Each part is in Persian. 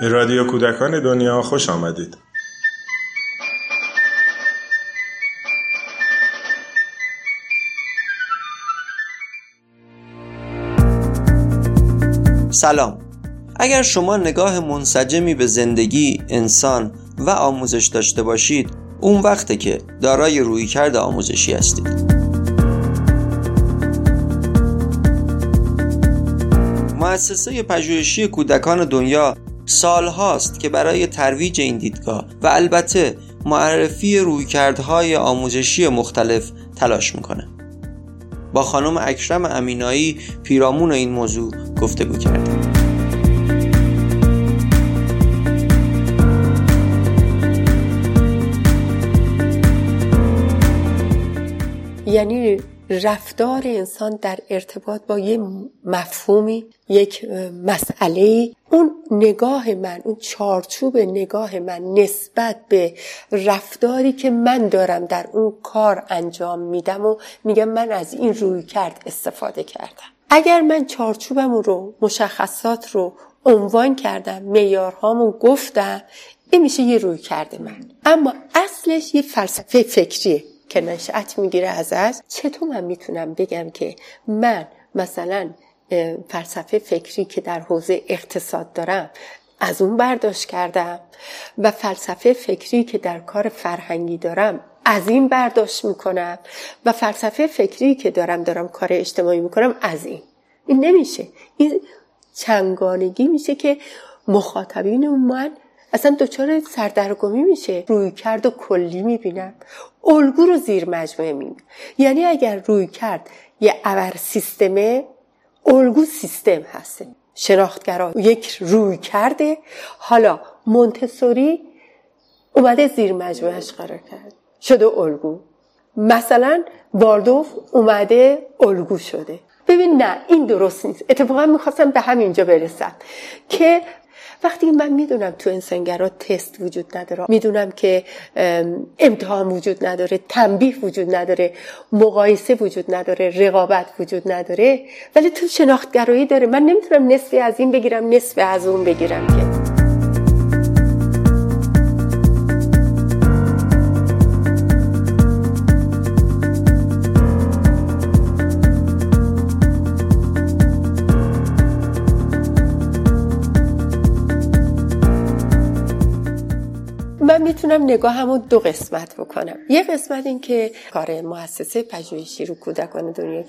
به رادیو کودکان دنیا خوش آمدید. سلام اگر شما نگاه منسجمی به زندگی، انسان و آموزش داشته باشید اون وقته که دارای رویکرد آموزشی هستید مؤسسه پژوهشی کودکان دنیا سال هاست که برای ترویج این دیدگاه و البته معرفی رویکردهای آموزشی مختلف تلاش می‌کنه. با خانم اکرم امینایی پیرامون این موضوع گفتگو کردیم. یعنی رفتار انسان در ارتباط با یه مفهومی یک مسئله اون نگاه من اون چارچوب نگاه من نسبت به رفتاری که من دارم در اون کار انجام میدم و میگم من از این روی کرد استفاده کردم. اگر من چارچوبم رو مشخصات رو عنوان کردم میارهامو گفتم این میشه یه روی کرده من. اما اصلش یه فلسفه فکریه. که نشأت می‌گیره ازش چطور من می‌تونم بگم که من مثلا فلسفه فکری که در حوزه اقتصاد دارم از اون برداشت کردم و فلسفه فکری که در کار فرهنگی دارم از این برداشت می‌کنم و فلسفه فکری که دارم دارم کار اجتماعی می‌کنم از این. این نمیشه. این چنگانگی میشه که مخاطبین من اصلا دچار سردرگمی میشه. روی کرد و کلی می‌بینم. الگو رو زیر مجموعه می‌بینم. یعنی اگر روی کرد یه ابر سیستمه الگو سیستم هسته. شناختگرا یک روی کرده حالا مونتسوری اومده زیر مجموعهش قرار کرد. شده الگو. مثلا والدوف اومده الگو شده. ببین نه این درست نیست. اتفاقا می‌خواستم به همینجا برسم که وقتی من می‌دونم تو انسانگرا تست وجود نداره می‌دونم که امتحان وجود نداره تنبیه وجود نداره مقایسه وجود نداره رقابت وجود نداره ولی تو شناختگرایی داره. من نمی‌تونم نصفی از این بگیرم نصف از اون بگیرم که. می‌تونم نگاه همون دو قسمت بکنم. یه قسمت این که کار مؤسسه پژوهشی رو کودکان دنیا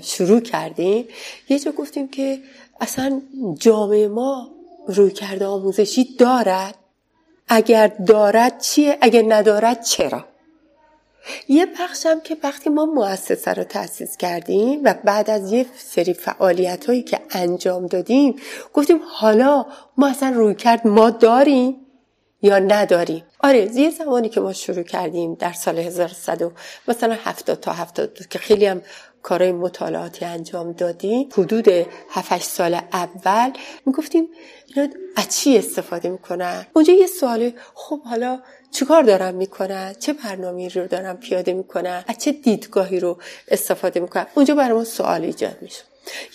شروع کردیم یه جا گفتیم که اصلا جامعه ما روی کرده آموزشی دارد؟ اگر دارد چیه؟ اگر ندارد چرا؟ یه بخشم که وقتی ما مؤسسه رو تأسیس کردیم و بعد از یه سری فعالیت هایی که انجام دادیم گفتیم حالا ما اصلا روی کرد ما داریم؟ یا نداریم. آره یه زمانی که ما شروع کردیم در سال 1100 مثلا 70 تا 70 که خیلی هم کارهای مطالعاتی انجام دادیم. حدود 7 سال اول می‌گفتیم اینا از چی استفاده می‌کنن؟ اونجا یه سواله خب حالا چیکار دارن می‌کنن؟ چه برنامه رو دارن پیاده می‌کنن؟ از چه دیدگاهی رو استفاده می‌کنن؟ اونجا برای ما سوال ایجاد میشه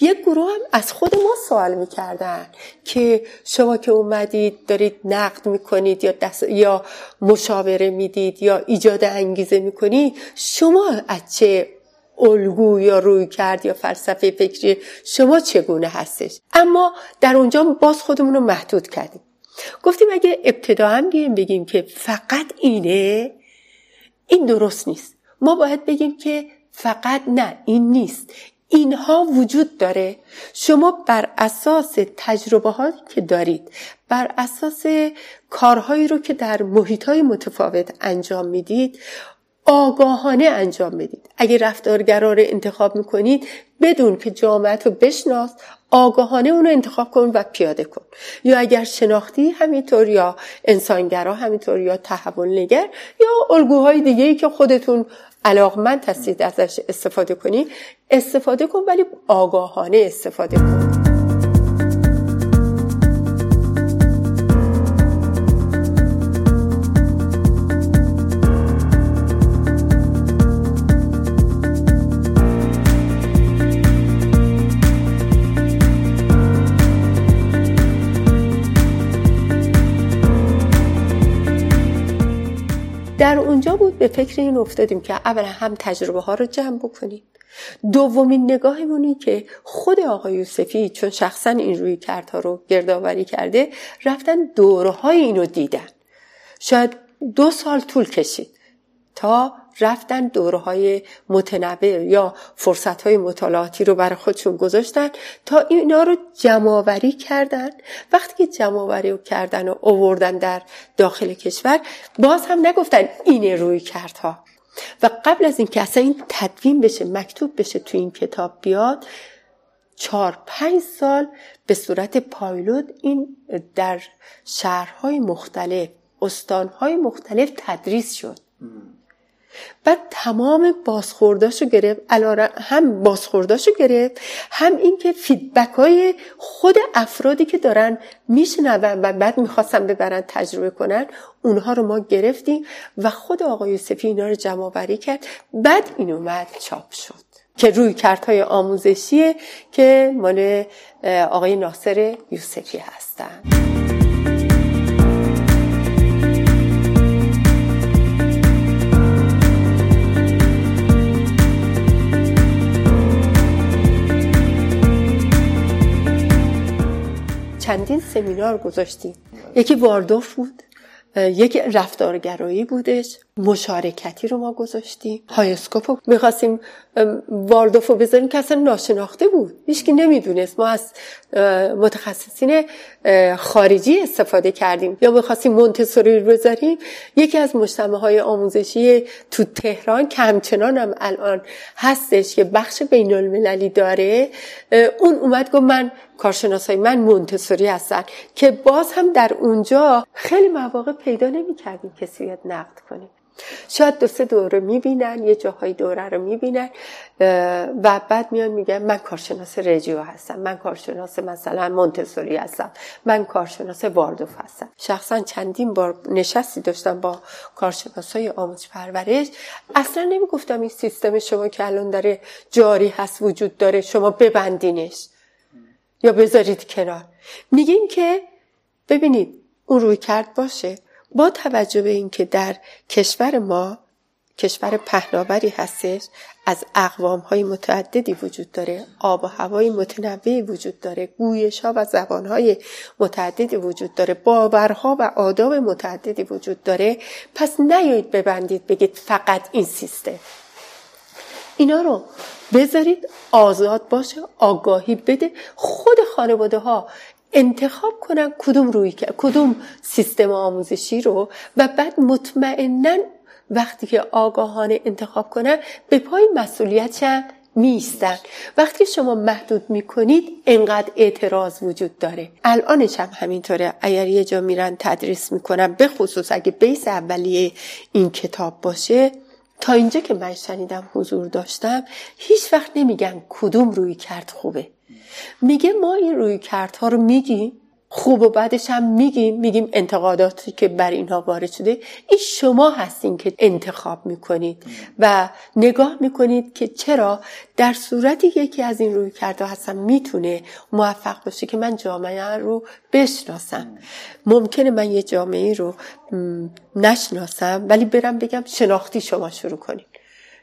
یک گروه هم از خود ما سوال می‌کردن که شما که اومدید دارید نقد می‌کنید یا, دست یا مشاوره می‌دید یا ایجاد انگیزه می‌کنید شما از چه الگو یا روی کرد یا فلسفه فکری شما چگونه هستش؟ اما در اونجا باز خودمون رو محدود کردیم. گفتیم اگه ابتدا هم بیایم بگیم که فقط اینه این درست نیست. ما باید بگیم که فقط نه این نیست. اینها وجود داره. شما بر اساس تجربه هایی که دارید بر اساس کارهایی رو که در محیط های متفاوت انجام می‌دید آگاهانه انجام بدید اگه رفتارگرا رو انتخاب می‌کنید بدون که جامعت رو بشناس آگاهانه اون رو انتخاب کن و پیاده کن. یا اگر شناختی همینطور یا انسانگرا همینطور یا تحول نگر یا الگوهای دیگه ای که خودتون علاقمند هستید ازش استفاده کنی استفاده کن ولی آگاهانه استفاده کن. اونجا بود به فکر این افتادیم که اولا هم تجربه ها رو جمع بکنیم. دومین نگاهمونی که خود آقای یوسفی چون شخصا این روی کردها رو گردآوری کرده رفتن دورهای اینو دیدن. شاید دو سال طول کشید. تا رفتن دورهای متنوع یا فرصتهای مطالعاتی رو برای خودشون گذاشتن تا اینا رو جمعآوری کردن. وقتی که جمعآوری کردن و اووردن در داخل کشور باز هم نگفتن اینه روی کردها. و قبل از اینکه اصلا این تدوین بشه مکتوب بشه تو این کتاب بیاد چهار پنج سال به صورت پایلوت این در شهرهای مختلف استانهای مختلف تدریس شد. بعد تمام بازخورداشو گرفت. هم بازخورداشو گرفت هم اینکه فیدبک های خود افرادی که دارن میشنون و بعد می‌خواستن ببرن تجربه کنن اونها رو ما گرفتیم و خود آقای یوسفی اینا رو جمع بری کرد. بعد این اومد چاپ شد. که روی های آموزشیه که مال آقای ناصر یوسفی هستن. چندین سمینار گذاشتیم. یکی واردوف بود یک رفتارگرایی بودش. مشارکتی رو ما گذاشتیم. هایسکوپ رو می‌خواستیم واردوف رو بذاریم که اصلا ناشناخته بود. هیچکی نمی‌دونست. ما از متخصصین خارجی استفاده کردیم. یا می‌خواستیم مونتسوری رو بذاریم یکی از مجتمع های آموزشی تو تهران که همچنان هم الان هستش که بخش بین المللی داره اون اومد گفت من کارشناسای من مونتسوری هستن که باز هم در اونجا خیلی مواقع پیدا نمی کردیم کسی نقد کنیم شاید دو سه دوره می‌بینن یه جاهای دوره رو می‌بینن و بعد میان میگن من کارشناس رجیو هستم من کارشناس مثلا مونتسوری هستم من کارشناس واردوف هستم. شخصا چندین بار نشستی داشتم با کارشناس های آموزش پرورش. اصلا نمی‌گفتم این سیستم شما که الان داره جاری هست وجود داره شما ببندینش یا بذارید کنار. میگیم که ببینید اون روی کرد باشه. با توجه به اینکه در کشور ما کشور پهناوری هستش از اقوام های متعددی وجود داره آب و هوای متنوعی وجود داره گویش ها و زبان های متعددی وجود داره باورها و آداب متعددی وجود داره. پس نیایید ببندید بگید فقط این سیستم. اینا رو بذارید آزاد باشه آگاهی بده. خود خانواده ها انتخاب کنن کدوم روی کدوم سیستم آموزشی رو و بعد مطمئنا وقتی که آگاهانه انتخاب کنن به پای مسئولیت میستن وقتی شما محدود می‌کنید انقدر اعتراض وجود داره. الانش هم همینطوره. اگر یه جا میرن تدریس می‌کنن به خصوص اگه بیس اولیه این کتاب باشه. تا اینجا که من شنیدم حضور داشتم هیچ وقت نمیگن کدوم روی کرد خوبه. میگه ما این روی کردها رو میگیم خوب و بعدش هم میگیم میگیم انتقاداتی که بر اینها وارد شده این شما هستین که انتخاب می‌کنید و نگاه می‌کنید که چرا در صورتی یکی از این روی کرده هستم می‌تونه موفق باشه که من جامعه رو بشناسم. ممکنه من یه جامعه رو نشناسم ولی برم بگم شناختی شما شروع کنید.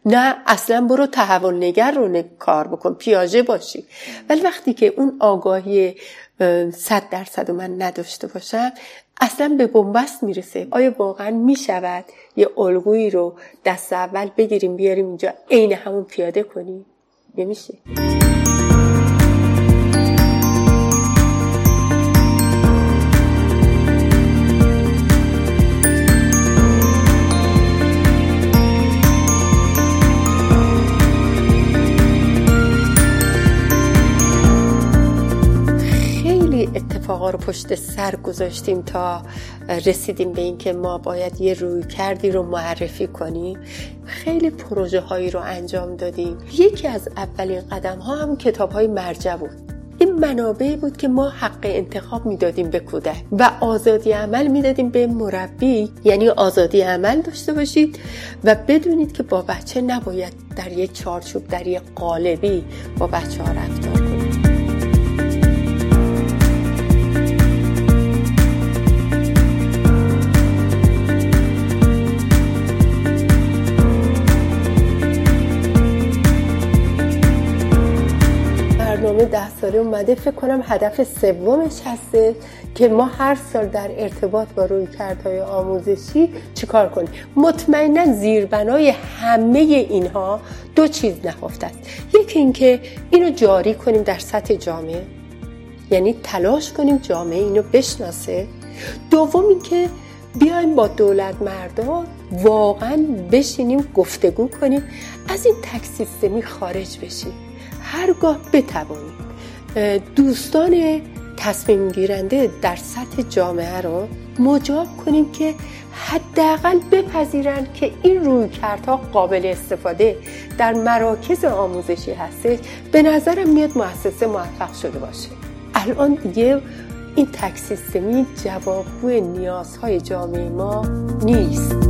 نه اصلا برو تحول نگر رو کار بکن پیاژه باشی. ولی وقتی که اون آگاهی صد درصد من نداشته باشم اصلا به بنبست می‌رسه. آیا واقعا می‌شود یه الگویی رو دست اول بگیریم بیاریم اینجا عین همون پیاده کنیم؟ نمیشه. رو پشت سر گذاشتیم تا رسیدیم به اینکه ما باید یه روی کردی رو معرفی کنیم. خیلی پروژه هایی رو انجام دادیم. یکی از اولین قدم ها هم کتاب های مرجع بود. این منابعی بود که ما حق انتخاب می‌دادیم به کودک و آزادی عمل می‌دادیم به مربی. یعنی آزادی عمل داشته باشید و بدونید که با بچه نباید در یک چارچوب در یک قالبی با بچه ها رفتار ساله اومده فکر کنم هدف سومش هسته که ما هر سال در ارتباط با روی کردهای آموزشی چیکار کنیم؟ مطمئنا زیربنای همه اینها دو چیز نهفته است. یکی اینکه اینو جاری کنیم در سطح جامعه یعنی تلاش کنیم جامعه اینو بشناسه. دوم اینکه بیایم با دولت مردان واقعا بشینیم گفتگو کنیم از این تک سیستمی خارج بشیم. هرگاه بتوانیم دوستان تصمیم گیرنده در سطح جامعه رو مجاب کنیم که حداقل بپذیرند که این رویکردها قابل استفاده در مراکز آموزشی هستش. به نظرم میاد مؤسسه موفق شده باشه. الان دیگه این تک سیستمی جوابگوی نیازهای جامعه ما نیست.